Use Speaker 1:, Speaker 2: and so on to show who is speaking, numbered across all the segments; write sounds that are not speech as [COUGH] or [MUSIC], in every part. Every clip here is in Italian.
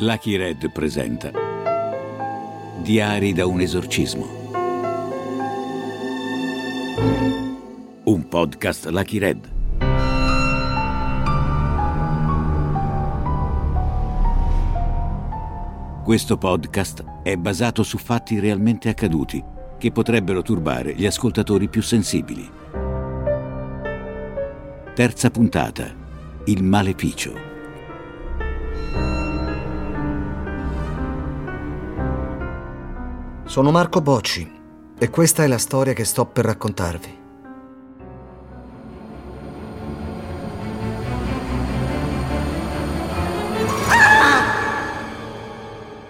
Speaker 1: Lucky Red presenta Diari da un esorcismo. Un podcast Lucky Red. Questo podcast è basato su fatti realmente accaduti che potrebbero turbare gli ascoltatori più sensibili. Terza puntata. Il maleficio.
Speaker 2: Sono Marco Bocci e questa è la storia che sto per raccontarvi.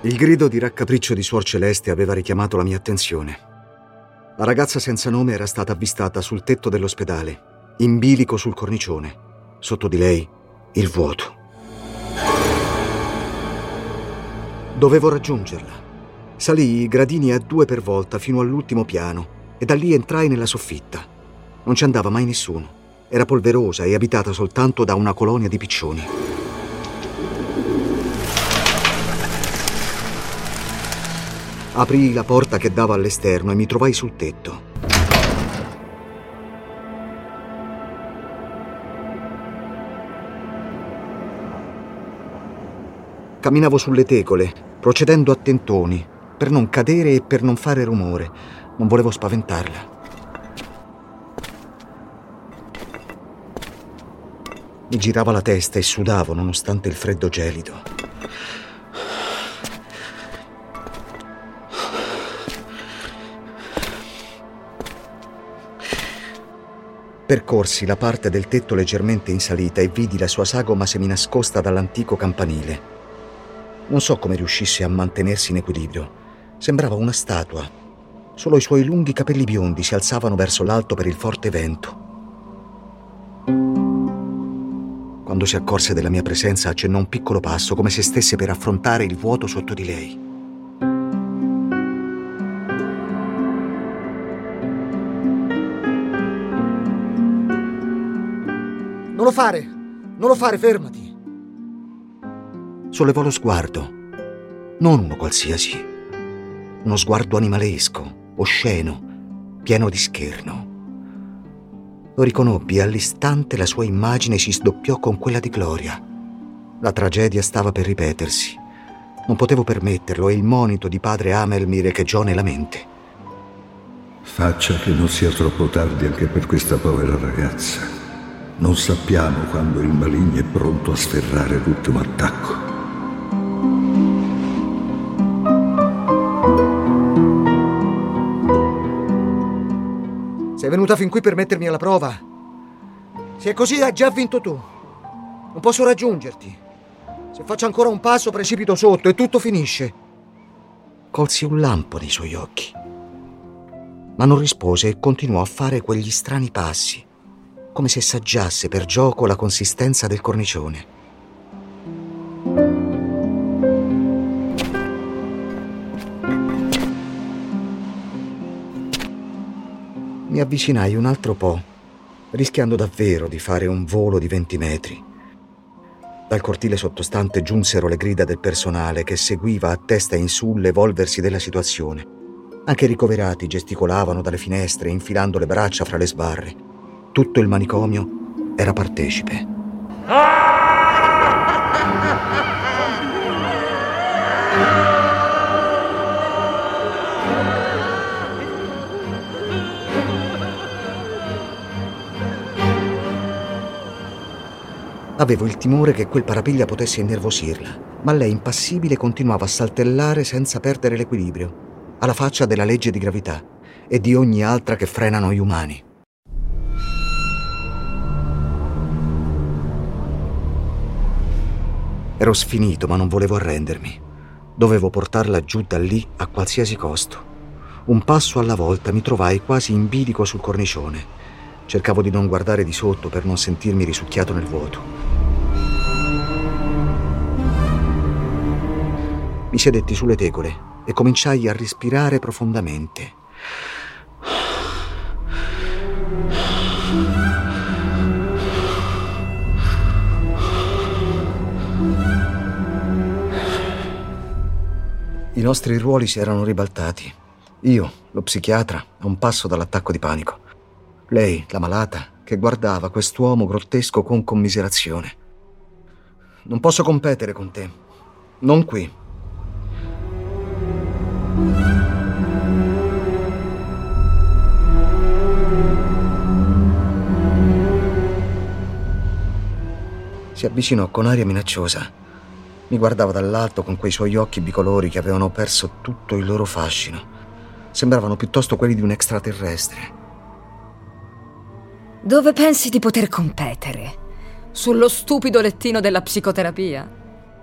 Speaker 2: Il grido di raccapriccio di Suor Celeste aveva richiamato la mia attenzione. La ragazza senza nome era stata avvistata sul tetto dell'ospedale, in bilico sul cornicione. Sotto di lei il vuoto. Dovevo raggiungerla. Salii i gradini a due per volta fino all'ultimo piano e da lì entrai nella soffitta. Non ci andava mai nessuno. Era polverosa e abitata soltanto da una colonia di piccioni. Aprii la porta che dava all'esterno e mi trovai sul tetto. Camminavo sulle tegole, procedendo a tentoni, per non cadere e per non fare rumore. Non volevo spaventarla. Mi girava la testa e sudavo nonostante il freddo gelido. Percorsi la parte del tetto leggermente in salita e vidi la sua sagoma seminascosta dall'antico campanile. Non so come riuscisse a mantenersi in equilibrio. Sembrava una statua. Solo i suoi lunghi capelli biondi si alzavano verso l'alto per il forte vento. Quando si accorse della mia presenza accennò un piccolo passo come se stesse per affrontare il vuoto sotto di lei. Non lo fare! Non lo fare, fermati! Sollevò lo sguardo. Non uno qualsiasi uno sguardo animalesco, osceno, pieno di scherno. Lo riconobbi e all'istante la sua immagine si sdoppiò con quella di Gloria. La tragedia stava per ripetersi. Non potevo permetterlo e il monito di padre Amel mi recheggiò nella mente.
Speaker 3: Faccia che non sia troppo tardi anche per questa povera ragazza. Non sappiamo quando il maligno è pronto a sferrare l'ultimo attacco.
Speaker 2: Sei venuta fin qui per mettermi alla prova. Se è così, hai già vinto tu. Non posso raggiungerti. Se faccio ancora un passo, precipito sotto e tutto finisce. Colsi un lampo nei suoi occhi. Ma non rispose e continuò a fare quegli strani passi, come se saggiasse per gioco la consistenza del cornicione. Mi avvicinai un altro po', rischiando davvero di fare un volo di 20 metri. Dal cortile sottostante giunsero le grida del personale che seguiva a testa in su l'evolversi della situazione. Anche i ricoverati gesticolavano dalle finestre, infilando le braccia fra le sbarre. Tutto il manicomio era partecipe. [LAUGHS] Avevo il timore che quel parapiglia potesse innervosirla, ma lei impassibile continuava a saltellare senza perdere l'equilibrio, alla faccia della legge di gravità e di ogni altra che frenano gli umani. Ero sfinito, ma non volevo arrendermi. Dovevo portarla giù da lì a qualsiasi costo. Un passo alla volta mi trovai quasi in bilico sul cornicione. Cercavo di non guardare di sotto per non sentirmi risucchiato nel vuoto. Mi sedetti sulle tegole e cominciai a respirare profondamente. I nostri ruoli si erano ribaltati. Io, lo psichiatra, a un passo dall'attacco di panico. Lei, la malata, che guardava quest'uomo grottesco con commiserazione. Non posso competere con te. Non qui. Si avvicinò con aria minacciosa. Mi guardava dall'alto con quei suoi occhi bicolori che avevano perso tutto il loro fascino. Sembravano piuttosto quelli di un extraterrestre.
Speaker 4: Dove pensi di poter competere? Sullo stupido lettino della psicoterapia?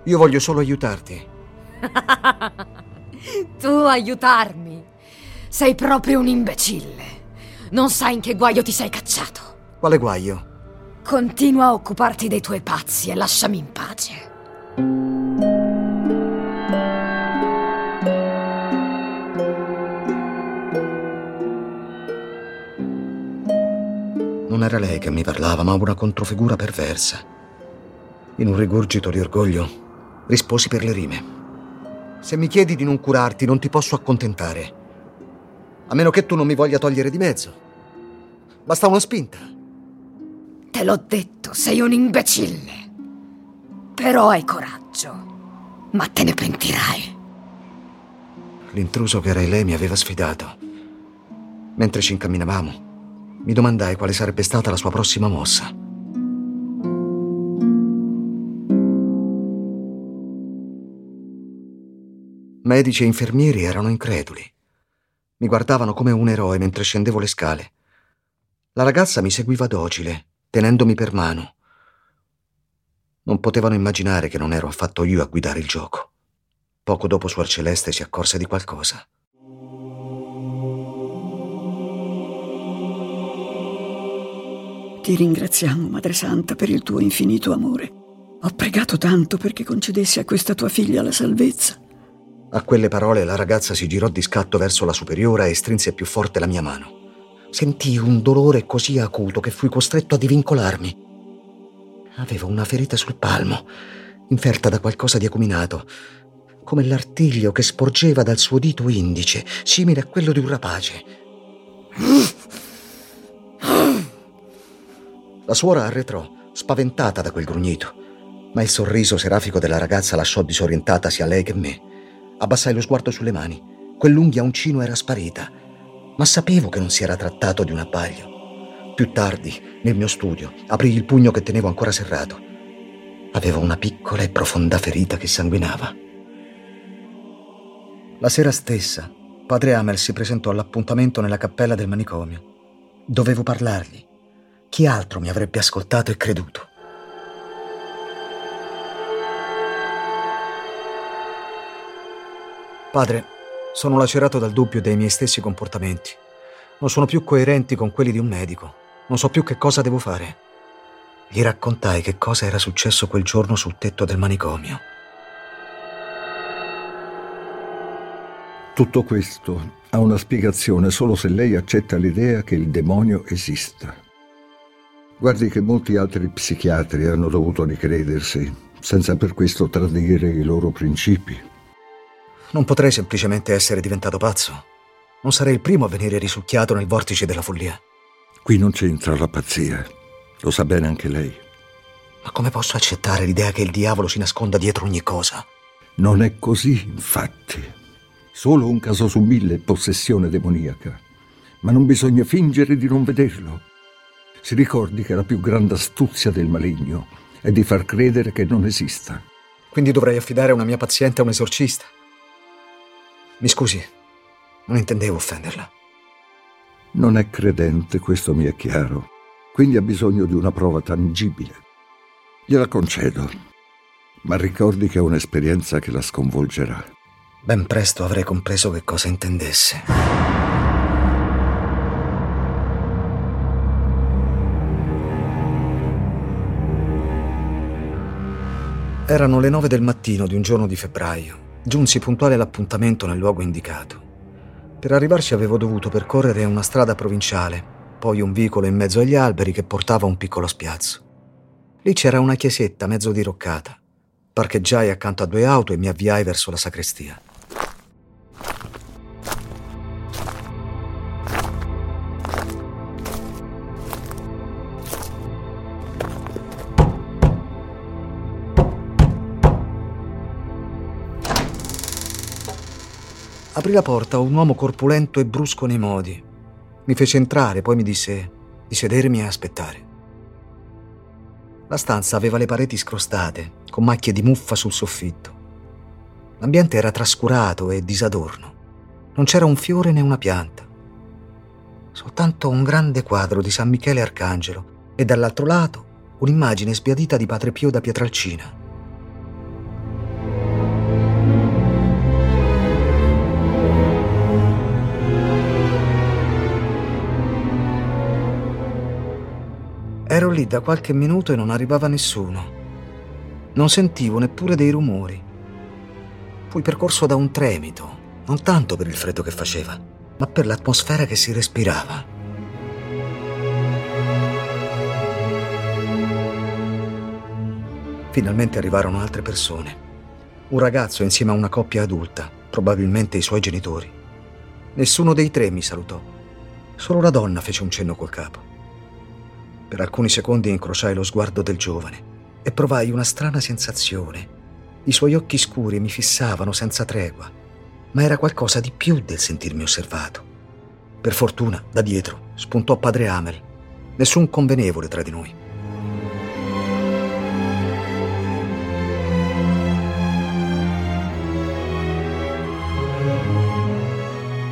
Speaker 2: Io voglio solo aiutarti. [LAUGHS]
Speaker 4: tu aiutarmi? Sei proprio un imbecille. Non sai in che guaio ti sei cacciato.
Speaker 2: Quale guaio?
Speaker 4: Continua a occuparti dei tuoi pazzi e lasciami in pace.
Speaker 2: Non era lei che mi parlava, ma una controfigura perversa. In un rigurgito di orgoglio, risposi per le rime. Se mi chiedi di non curarti, non ti posso accontentare. A meno che tu non mi voglia togliere di mezzo. Basta una spinta.
Speaker 4: Te l'ho detto, sei un imbecille. Però hai coraggio. Ma te ne pentirai.
Speaker 2: L'intruso che era lei mi aveva sfidato. Mentre ci incamminavamo, mi domandai quale sarebbe stata la sua prossima mossa. Medici e infermieri erano increduli. Mi guardavano come un eroe mentre scendevo le scale. La ragazza mi seguiva docile, tenendomi per mano. Non potevano immaginare che non ero affatto io a guidare il gioco. Poco dopo Suor Celeste si accorse di qualcosa.
Speaker 5: Ti ringraziamo, Madre Santa, per il tuo infinito amore. Ho pregato tanto perché concedessi a questa tua figlia la salvezza.
Speaker 2: A quelle parole la ragazza si girò di scatto verso la superiora e strinse più forte la mia mano. Sentii un dolore così acuto che fui costretto a divincolarmi. Avevo una ferita sul palmo, inferta da qualcosa di acuminato, come l'artiglio che sporgeva dal suo dito indice, simile a quello di un rapace. La suora arretrò, spaventata da quel grugnito, ma il sorriso serafico della ragazza lasciò disorientata sia lei che me. Abbassai lo sguardo sulle mani. Quell'unghia uncino era sparita ma sapevo che non si era trattato di un abbaglio. Più tardi, nel mio studio, aprì il pugno che tenevo ancora serrato. Avevo una piccola e profonda ferita che sanguinava. La sera stessa, padre Amel si presentò all'appuntamento nella cappella del manicomio. Dovevo parlargli. Chi altro mi avrebbe ascoltato e creduto? Padre, sono lacerato dal dubbio dei miei stessi comportamenti. Non sono più coerenti con quelli di un medico. Non so più che cosa devo fare. Gli raccontai che cosa era successo quel giorno sul tetto del manicomio.
Speaker 3: Tutto questo ha una spiegazione solo se lei accetta l'idea che il demonio esista. Guardi che molti altri psichiatri hanno dovuto ricredersi, senza per questo tradire i loro principi.
Speaker 2: Non potrei semplicemente essere diventato pazzo. Non sarei il primo a venire risucchiato nel vortice della follia.
Speaker 3: Qui non c'entra la pazzia. Lo sa bene anche lei.
Speaker 2: Ma come posso accettare l'idea che il diavolo si nasconda dietro ogni cosa?
Speaker 3: Non è così, infatti. Solo un caso su mille è possessione demoniaca. Ma non bisogna fingere di non vederlo. Si ricordi che la più grande astuzia del maligno è di far credere che non esista.
Speaker 2: Quindi dovrei affidare una mia paziente a un esorcista? Mi scusi, non intendevo offenderla.
Speaker 3: Non è credente, questo mi è chiaro. Quindi ha bisogno di una prova tangibile. Gliela concedo, ma ricordi che è un'esperienza che la sconvolgerà.
Speaker 2: Ben presto avrei compreso che cosa intendesse. Erano le nove del mattino di un giorno di febbraio. Giunsi puntuale all'appuntamento nel luogo indicato. Per arrivarci avevo dovuto percorrere una strada provinciale, poi un vicolo in mezzo agli alberi che portava a un piccolo spiazzo. Lì c'era una chiesetta mezzo diroccata. Parcheggiai accanto a due auto e mi avviai verso la sacrestia. Aprì la porta un uomo corpulento e brusco nei modi. Mi fece entrare, poi mi disse di sedermi e aspettare. La stanza aveva le pareti scrostate, con macchie di muffa sul soffitto. L'ambiente era trascurato e disadorno. Non c'era un fiore né una pianta. Soltanto un grande quadro di San Michele Arcangelo e dall'altro lato un'immagine sbiadita di Padre Pio da Pietralcina. Ero lì da qualche minuto e non arrivava nessuno. Non sentivo neppure dei rumori. Fui percorso da un tremito, non tanto per il freddo che faceva, ma per l'atmosfera che si respirava. Finalmente arrivarono altre persone. Un ragazzo insieme a una coppia adulta, probabilmente i suoi genitori. Nessuno dei tre mi salutò. Solo la donna fece un cenno col capo. Per alcuni secondi incrociai lo sguardo del giovane e provai una strana sensazione. I suoi occhi scuri mi fissavano senza tregua, ma era qualcosa di più del sentirmi osservato. Per fortuna, da dietro, spuntò padre Amel. Nessun convenevole tra di noi.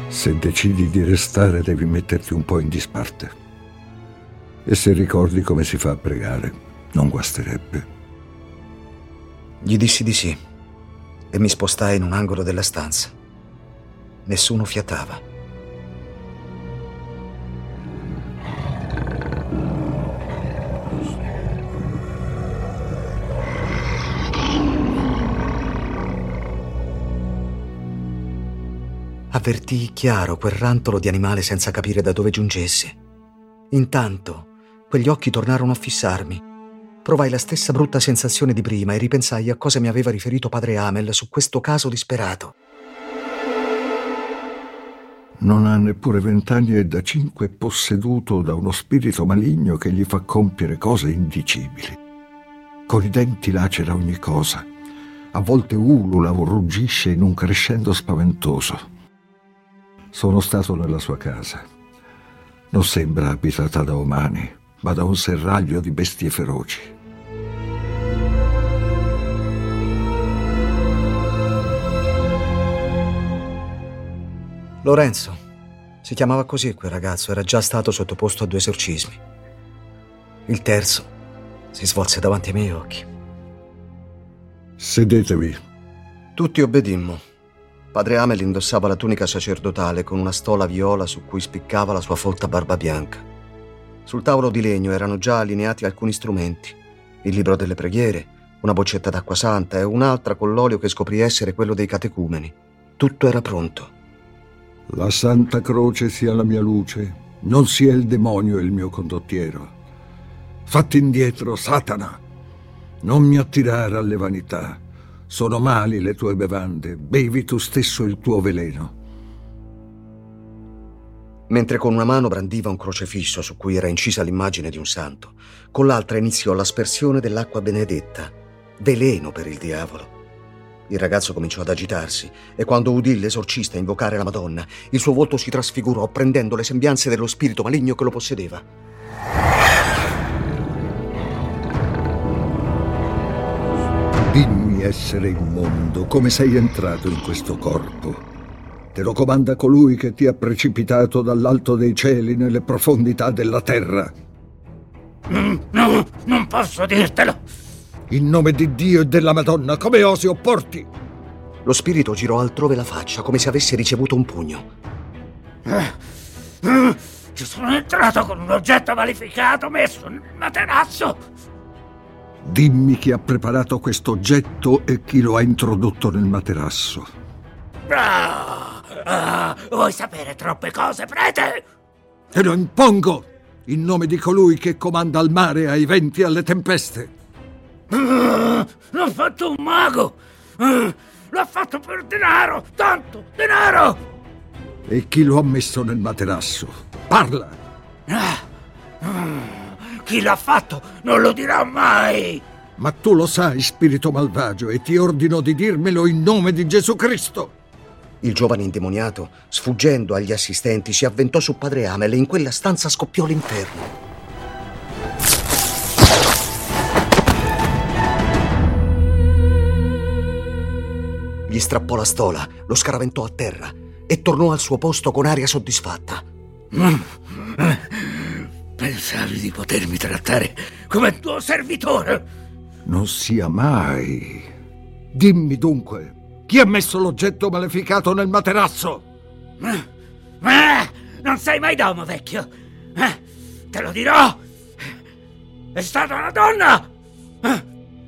Speaker 3: Se decidi di restare devi metterti un po' in disparte. E se ricordi come si fa a pregare, non guasterebbe.
Speaker 2: Gli dissi di sì e mi spostai in un angolo della stanza. Nessuno fiatava. Avvertii chiaro quel rantolo di animale senza capire da dove giungesse. Intanto quegli occhi tornarono a fissarmi. Provai la stessa brutta sensazione di prima e ripensai a cosa mi aveva riferito padre Amel su questo caso disperato.
Speaker 3: Non ha neppure vent'anni e da cinque è posseduto da uno spirito maligno che gli fa compiere cose indicibili. Con i denti lacera ogni cosa. A volte ulula o ruggisce in un crescendo spaventoso. Sono stato nella sua casa. Non sembra abitata da umani ma da un serraglio di bestie feroci.
Speaker 2: Lorenzo. Si chiamava così quel ragazzo, era già stato sottoposto a due esorcismi. Il terzo si svolse davanti ai miei occhi.
Speaker 3: Sedetevi.
Speaker 2: Tutti obbedimmo. Padre Amel indossava la tunica sacerdotale con una stola viola su cui spiccava la sua folta barba bianca. Sul tavolo di legno erano già allineati alcuni strumenti. Il libro delle preghiere, una boccetta d'acqua santa e un'altra con l'olio che scoprì essere quello dei catecumeni. Tutto era pronto.
Speaker 3: La Santa Croce sia la mia luce, non sia il demonio il mio condottiero. Fatti indietro, Satana! Non mi attirare alle vanità. Sono mali le tue bevande, bevi tu stesso il tuo veleno
Speaker 2: mentre con una mano brandiva un crocefisso su cui era incisa l'immagine di un santo, con l'altra iniziò l'aspersione dell'acqua benedetta, veleno per il diavolo. Il ragazzo cominciò ad agitarsi e quando udì l'esorcista invocare la Madonna, il suo volto si trasfigurò prendendo le sembianze dello spirito maligno che lo possedeva.
Speaker 3: Dimmi essere immondo, come sei entrato in questo corpo? Te lo comanda colui che ti ha precipitato dall'alto dei cieli nelle profondità della terra.
Speaker 6: Mm, no, non posso dirtelo.
Speaker 3: In nome di Dio e della Madonna, come osi opporti?
Speaker 2: Lo spirito girò altrove la faccia, come se avesse ricevuto un pugno.
Speaker 6: Eh, eh, ci sono entrato con un oggetto maleficato messo nel materasso.
Speaker 3: Dimmi chi ha preparato questo oggetto e chi lo ha introdotto nel materasso.
Speaker 6: Ah! Ah, vuoi sapere troppe cose, prete?
Speaker 3: Te lo impongo, in nome di colui che comanda al mare, ai venti e alle tempeste.
Speaker 6: Ah, l'ha fatto un mago! Ah, l'ha fatto per denaro! Tanto denaro!
Speaker 3: E chi lo ha messo nel materasso? Parla!
Speaker 6: Ah, chi l'ha fatto non lo dirà mai!
Speaker 3: Ma tu lo sai, spirito malvagio, e ti ordino di dirmelo in nome di Gesù Cristo!
Speaker 2: Il giovane indemoniato, sfuggendo agli assistenti, si avventò su padre Amel e in quella stanza scoppiò l'inferno. Gli strappò la stola, lo scaraventò a terra e tornò al suo posto con aria soddisfatta.
Speaker 6: Pensavi di potermi trattare come tuo servitore?
Speaker 3: Non sia mai. Dimmi dunque, chi ha messo l'oggetto maleficato nel materasso?
Speaker 6: Eh, non sei mai d'uomo, vecchio. Eh, te lo dirò. È stata una donna.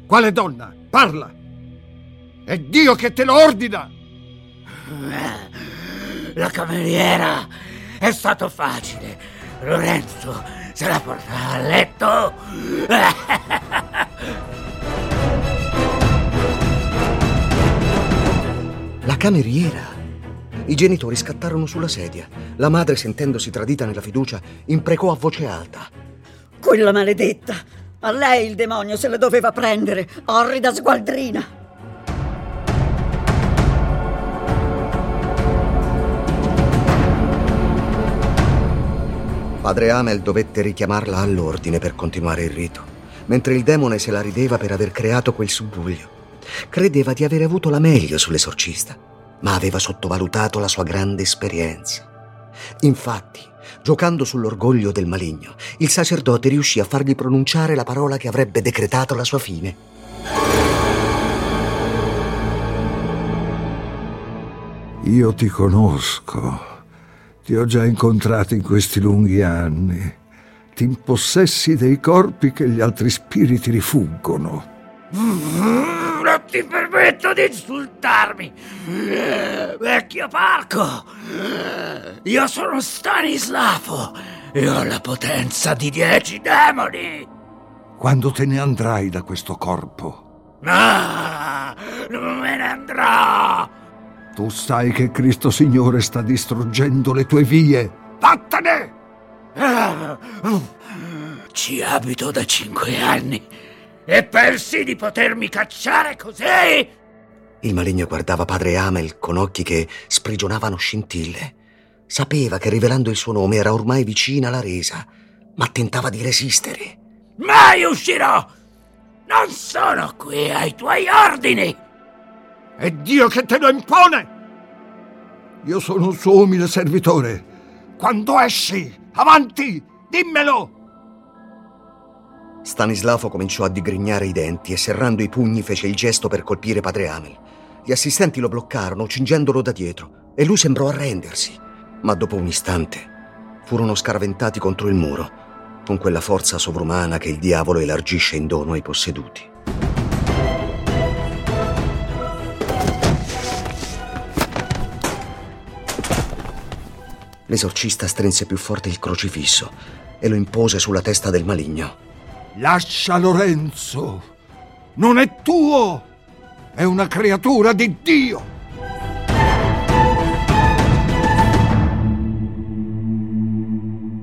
Speaker 3: Quale donna? Parla. È Dio che te lo ordina!
Speaker 6: La cameriera! È stato facile! Lorenzo se la portava a letto! [LAUGHS]
Speaker 2: La cameriera! I genitori scattarono sulla sedia. La madre, sentendosi tradita nella fiducia, imprecò a voce alta.
Speaker 5: Quella maledetta! A lei il demonio se la doveva prendere, orrida sgualdrina!
Speaker 2: Padre Amel dovette richiamarla all'ordine per continuare il rito, mentre il demone se la rideva per aver creato quel subbuglio. Credeva di avere avuto la meglio sull'esorcista, ma aveva sottovalutato la sua grande esperienza. Infatti, giocando sull'orgoglio del maligno, il sacerdote riuscì a fargli pronunciare la parola che avrebbe decretato la sua fine.
Speaker 3: Io ti conosco. Ti ho già incontrato in questi lunghi anni. Ti impossessi dei corpi che gli altri spiriti rifuggono.
Speaker 6: Ti permetto di insultarmi, vecchio parco. Io sono Stanislavo e ho la potenza di dieci demoni.
Speaker 3: Quando te ne andrai da questo corpo?
Speaker 6: Ah, non me ne andrò.
Speaker 3: Tu sai che Cristo Signore sta distruggendo le tue vie. Vattene!
Speaker 6: Ci abito da cinque anni e pensi di potermi cacciare così?
Speaker 2: Il maligno guardava padre Amel con occhi che sprigionavano scintille. Sapeva che rivelando il suo nome era ormai vicina la resa, ma tentava di resistere.
Speaker 6: Mai uscirò! Non sono qui ai tuoi ordini!
Speaker 3: È Dio che te lo impone! Io sono un suo umile servitore. Quando esci, avanti, dimmelo!
Speaker 2: Stanislavo cominciò a digrignare i denti e serrando i pugni fece il gesto per colpire padre Amel. Gli assistenti lo bloccarono, cingendolo da dietro, e lui sembrò arrendersi. Ma dopo un istante furono scaraventati contro il muro, con quella forza sovrumana che il diavolo elargisce in dono ai posseduti. L'esorcista strinse più forte il crocifisso e lo impose sulla testa del maligno.
Speaker 3: Lascia Lorenzo! Non è tuo! È una creatura di Dio!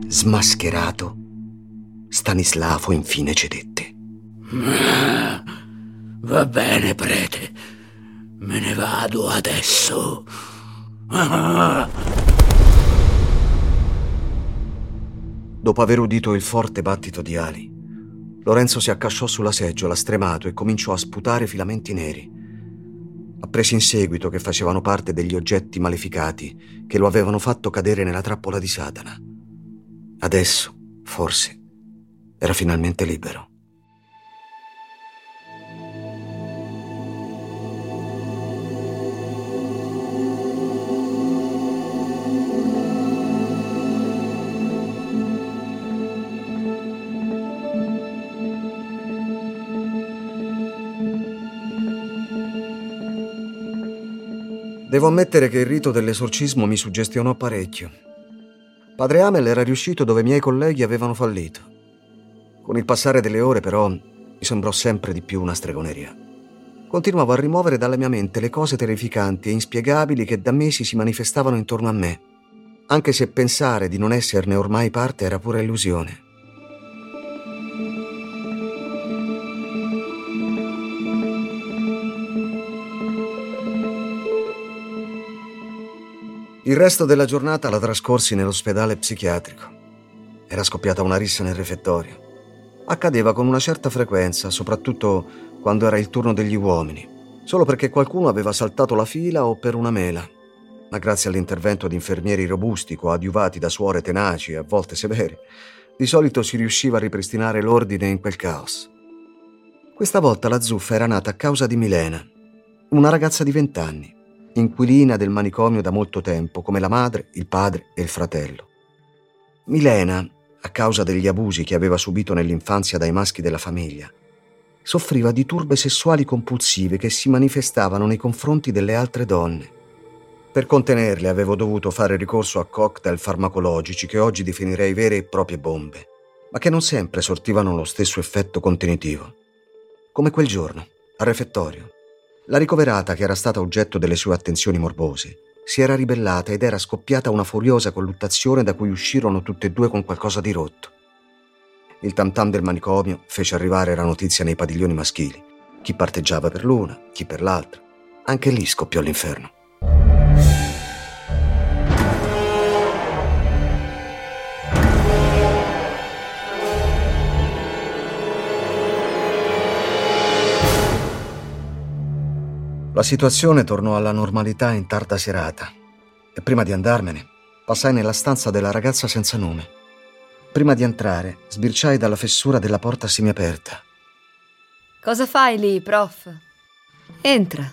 Speaker 2: Smascherato, Stanislavo infine cedette. [LAUGHS]
Speaker 6: Va bene, prete. Me ne vado adesso.
Speaker 2: Dopo aver udito il forte battito di ali, Lorenzo si accasciò sulla seggiola stremato e cominciò a sputare filamenti neri. Apprese in seguito che facevano parte degli oggetti maleficati che lo avevano fatto cadere nella trappola di Satana. Adesso, forse, era finalmente libero. Devo ammettere che il rito dell'esorcismo mi suggestionò parecchio. Padre Amel era riuscito dove i miei colleghi avevano fallito. Con il passare delle ore, però, mi sembrò sempre di più una stregoneria. Continuavo a rimuovere dalla mia mente le cose terrificanti e inspiegabili che da mesi si manifestavano intorno a me, anche se pensare di non esserne ormai parte era pura illusione. Il resto della giornata la trascorsi nell'ospedale psichiatrico. Era scoppiata una rissa nel refettorio. Accadeva con una certa frequenza, soprattutto quando era il turno degli uomini, solo perché qualcuno aveva saltato la fila o per una mela. Ma grazie all'intervento di infermieri robusti, coadiuvati da suore tenaci e a volte severe, di solito si riusciva a ripristinare l'ordine in quel caos. Questa volta la zuffa era nata a causa di Milena, una ragazza di vent'anni inquilina del manicomio da molto tempo, come la madre, il padre e il fratello. Milena, a causa degli abusi che aveva subito nell'infanzia dai maschi della famiglia, soffriva di turbe sessuali compulsive che si manifestavano nei confronti delle altre donne. Per contenerle avevo dovuto fare ricorso a cocktail farmacologici che oggi definirei vere e proprie bombe, ma che non sempre sortivano lo stesso effetto contenitivo. Come quel giorno, al refettorio, la ricoverata, che era stata oggetto delle sue attenzioni morbose, si era ribellata ed era scoppiata una furiosa colluttazione da cui uscirono tutte e due con qualcosa di rotto. Il tam tam del manicomio fece arrivare la notizia nei padiglioni maschili. Chi parteggiava per l'una, chi per l'altra. Anche lì scoppiò l'inferno. La situazione tornò alla normalità in tarda serata e prima di andarmene passai nella stanza della ragazza senza nome. Prima di entrare sbirciai dalla fessura della porta semiaperta.
Speaker 4: Cosa fai lì, prof? Entra.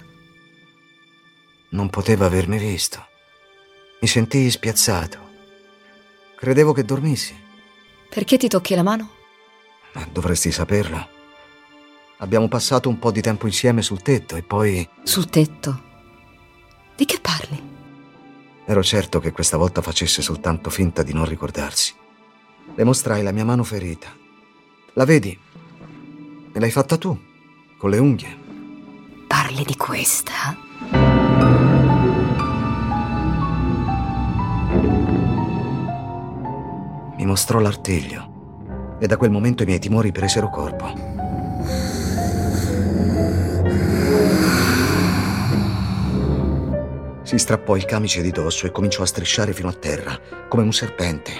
Speaker 2: Non poteva avermi visto. Mi sentii spiazzato. Credevo che dormissi.
Speaker 4: Perché ti tocchi la mano?
Speaker 2: Ma dovresti saperlo. Abbiamo passato un po' di tempo insieme sul tetto e poi...
Speaker 4: Sul tetto? Di che parli?
Speaker 2: Ero certo che questa volta facesse soltanto finta di non ricordarsi. Le mostrai la mia mano ferita. La vedi? Me l'hai fatta tu, con le unghie.
Speaker 4: Parli di questa?
Speaker 2: Mi mostrò l'artiglio e da quel momento i miei timori presero corpo. Si strappò il camice di dosso e cominciò a strisciare fino a terra, come un serpente.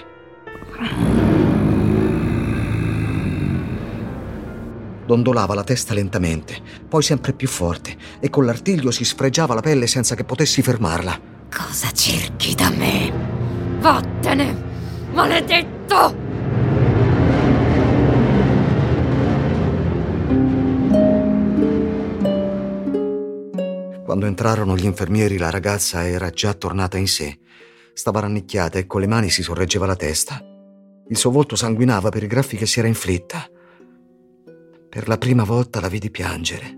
Speaker 2: Dondolava la testa lentamente, poi sempre più forte, e con l'artiglio si sfregiava la pelle senza che potessi fermarla.
Speaker 4: Cosa cerchi da me? Vattene! Maledetto!
Speaker 2: Entrarono gli infermieri la ragazza era già tornata in sé. Stava rannicchiata e con le mani si sorreggeva la testa. Il suo volto sanguinava per i graffi che si era inflitta. Per la prima volta la vidi piangere.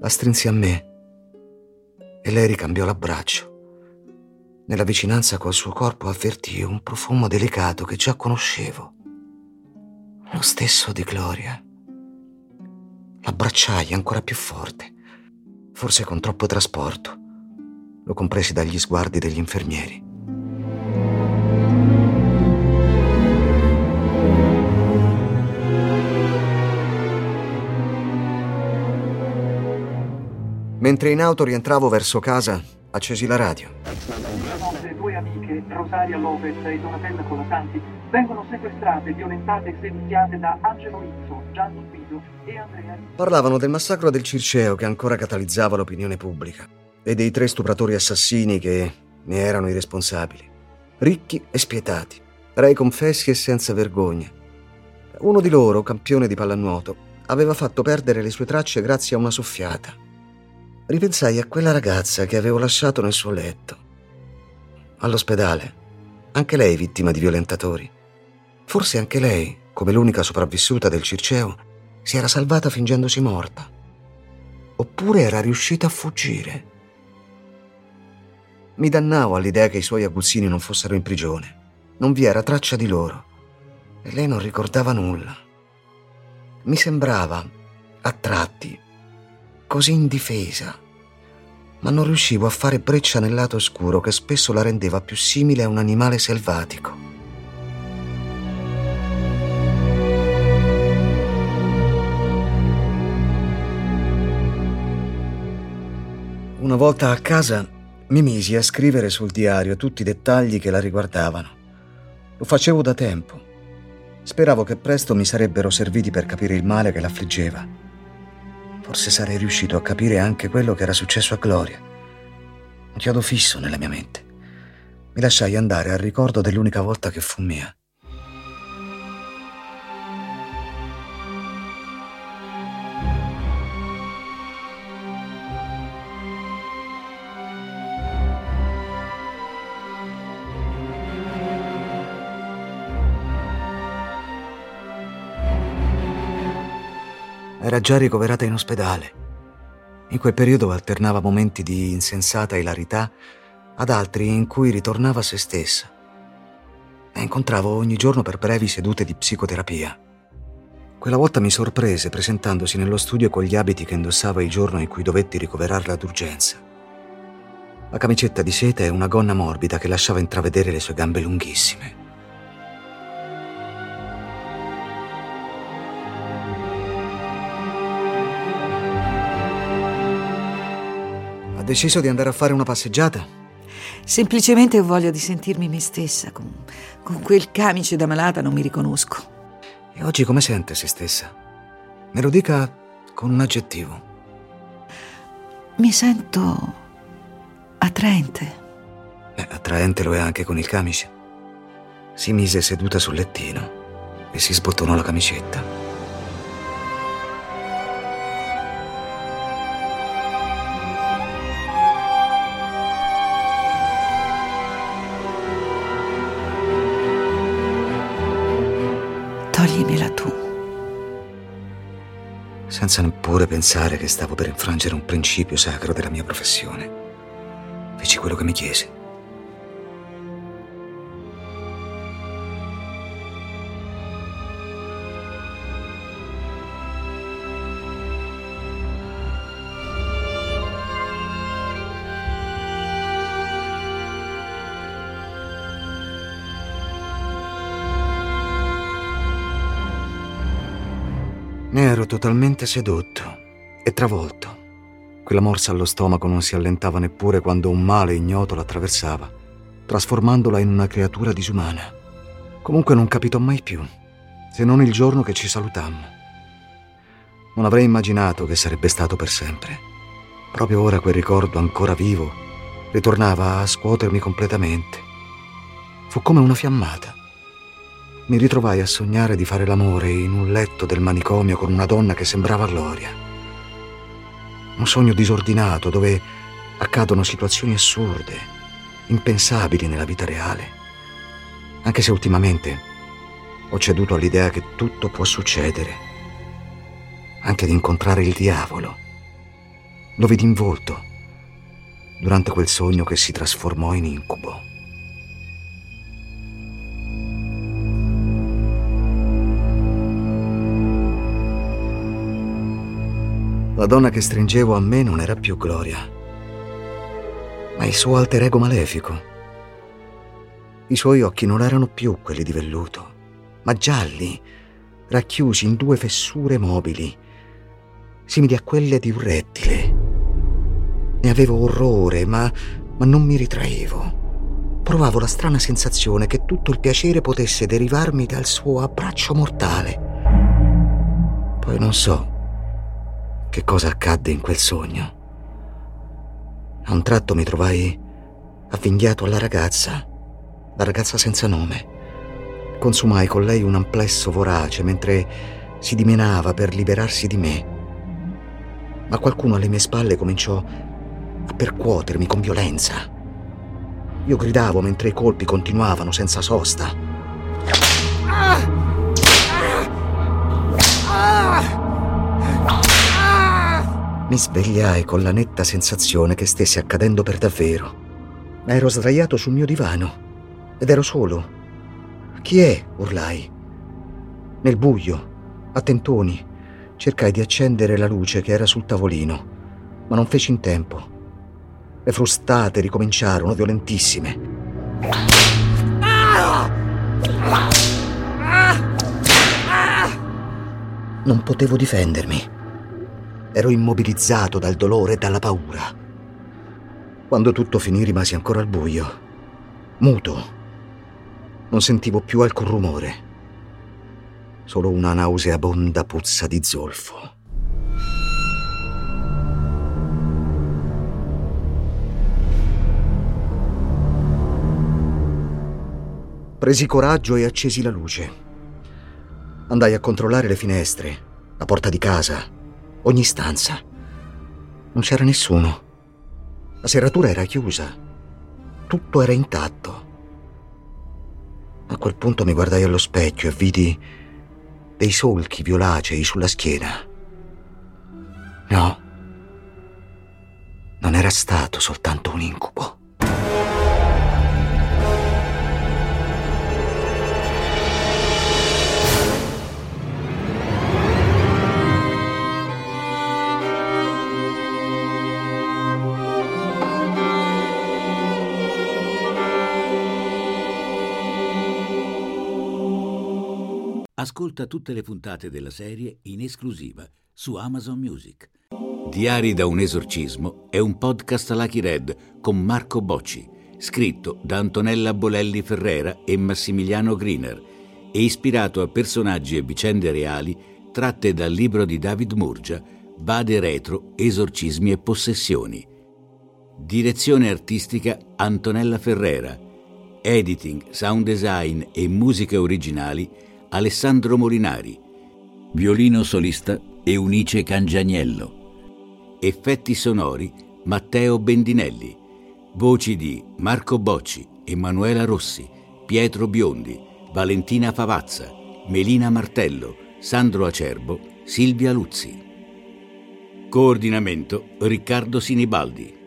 Speaker 2: La strinsi a me e lei ricambiò l'abbraccio. Nella vicinanza col suo corpo avvertii un profumo delicato che già conoscevo. Lo stesso di Gloria. L'abbracciai ancora più forte forse con troppo trasporto. Lo compresi dagli sguardi degli infermieri. Mentre in auto rientravo verso casa, accesi la radio.
Speaker 7: Nostre due amiche, Rosaria Lopez e Donatella Colasanti, vengono sequestrate, violentate e seviziate da Angelo Izzo,
Speaker 2: Parlavano del massacro del Circeo che ancora catalizzava l'opinione pubblica e dei tre stupratori assassini che ne erano i responsabili. Ricchi e spietati, rei confessi e senza vergogna. Uno di loro, campione di pallanuoto, aveva fatto perdere le sue tracce grazie a una soffiata. Ripensai a quella ragazza che avevo lasciato nel suo letto. All'ospedale. Anche lei vittima di violentatori. Forse anche lei, come l'unica sopravvissuta del Circeo, si era salvata fingendosi morta. Oppure era riuscita a fuggire. Mi dannavo all'idea che i suoi aguzzini non fossero in prigione. Non vi era traccia di loro. E lei non ricordava nulla. Mi sembrava, a tratti, così indifesa, ma non riuscivo a fare breccia nel lato oscuro che spesso la rendeva più simile a un animale selvatico. Una volta a casa Mi misi a scrivere sul diario tutti i dettagli che la riguardavano. Lo facevo da tempo. Speravo che presto mi sarebbero serviti per capire il male che l'affliggeva. Forse sarei riuscito a capire anche quello che era successo a Gloria. Un chiodo fisso nella mia mente. Mi lasciai andare al ricordo dell'unica volta che fu mia. Era già ricoverata in ospedale. In quel periodo alternava momenti di insensata ilarità ad altri in cui ritornava se stessa. La incontravo ogni giorno per brevi sedute di psicoterapia. Quella volta mi sorprese presentandosi nello studio con gli abiti che indossava il giorno in cui dovetti ricoverarla d'urgenza. La camicetta di seta e una gonna morbida che lasciava intravedere le sue gambe lunghissime. Deciso di andare a fare una passeggiata?
Speaker 8: Semplicemente ho voglia di sentirmi me stessa. Con, con quel camice da malata non mi riconosco.
Speaker 2: E oggi come sente se stessa? Me lo dica con un aggettivo.
Speaker 8: Mi sento attraente.
Speaker 2: Beh, attraente lo è anche con il camice. Si mise seduta sul lettino e si sbottonò la camicetta. Senza neppure pensare che stavo per infrangere un principio sacro della mia professione. Feci quello che mi chiese. Ne ero totalmente sedotto e travolto. Quella morsa allo stomaco non si allentava neppure quando un male ignoto l'attraversava, trasformandola in una creatura disumana. Comunque non capitò mai più, se non il giorno che ci salutammo. Non avrei immaginato che sarebbe stato per sempre. Proprio ora quel ricordo ancora vivo ritornava a scuotermi completamente. Fu come una fiammata mi ritrovai a sognare di fare l'amore in un letto del manicomio con una donna che sembrava Gloria. Un sogno disordinato dove accadono situazioni assurde, impensabili nella vita reale. Anche se ultimamente ho ceduto all'idea che tutto può succedere. Anche di incontrare il diavolo. Lo vidi in volto durante quel sogno che si trasformò in incubo. La donna che stringevo a me non era più Gloria, ma il suo alter ego malefico. I suoi occhi non erano più quelli di velluto, ma gialli, racchiusi in due fessure mobili, simili a quelle di un rettile. Ne avevo orrore, ma, ma non mi ritraevo. Provavo la strana sensazione che tutto il piacere potesse derivarmi dal suo abbraccio mortale. Poi non so che cosa accadde in quel sogno. A un tratto mi trovai avvinghiato alla ragazza, la ragazza senza nome. Consumai con lei un amplesso vorace mentre si dimenava per liberarsi di me. Ma qualcuno alle mie spalle cominciò a percuotermi con violenza. Io gridavo mentre i colpi continuavano senza sosta. Mi svegliai con la netta sensazione che stesse accadendo per davvero. Ero sdraiato sul mio divano ed ero solo. Chi è? urlai. Nel buio, a tentoni, cercai di accendere la luce che era sul tavolino, ma non feci in tempo. Le frustate ricominciarono violentissime. Non potevo difendermi. Ero immobilizzato dal dolore e dalla paura. Quando tutto finì rimasi ancora al buio, muto. Non sentivo più alcun rumore, solo una nauseabonda puzza di zolfo. Presi coraggio e accesi la luce. Andai a controllare le finestre, la porta di casa, ogni stanza. Non c'era nessuno. La serratura era chiusa. Tutto era intatto. A quel punto mi guardai allo specchio e vidi dei solchi violacei sulla schiena. No, non era stato soltanto un incubo.
Speaker 1: Ascolta tutte le puntate della serie in esclusiva su Amazon Music. Diari da un esorcismo è un podcast Lucky Red con Marco Bocci, scritto da Antonella Bolelli Ferrera e Massimiliano Griner e ispirato a personaggi e vicende reali tratte dal libro di David Murgia, Bade Retro, Esorcismi e Possessioni. Direzione artistica Antonella Ferrera. Editing, sound design e musiche originali Alessandro Molinari, violino solista Eunice Cangiagnello, effetti sonori Matteo Bendinelli, voci di Marco Bocci, Emanuela Rossi, Pietro Biondi, Valentina Favazza, Melina Martello, Sandro Acerbo, Silvia Luzzi. Coordinamento Riccardo Sinibaldi.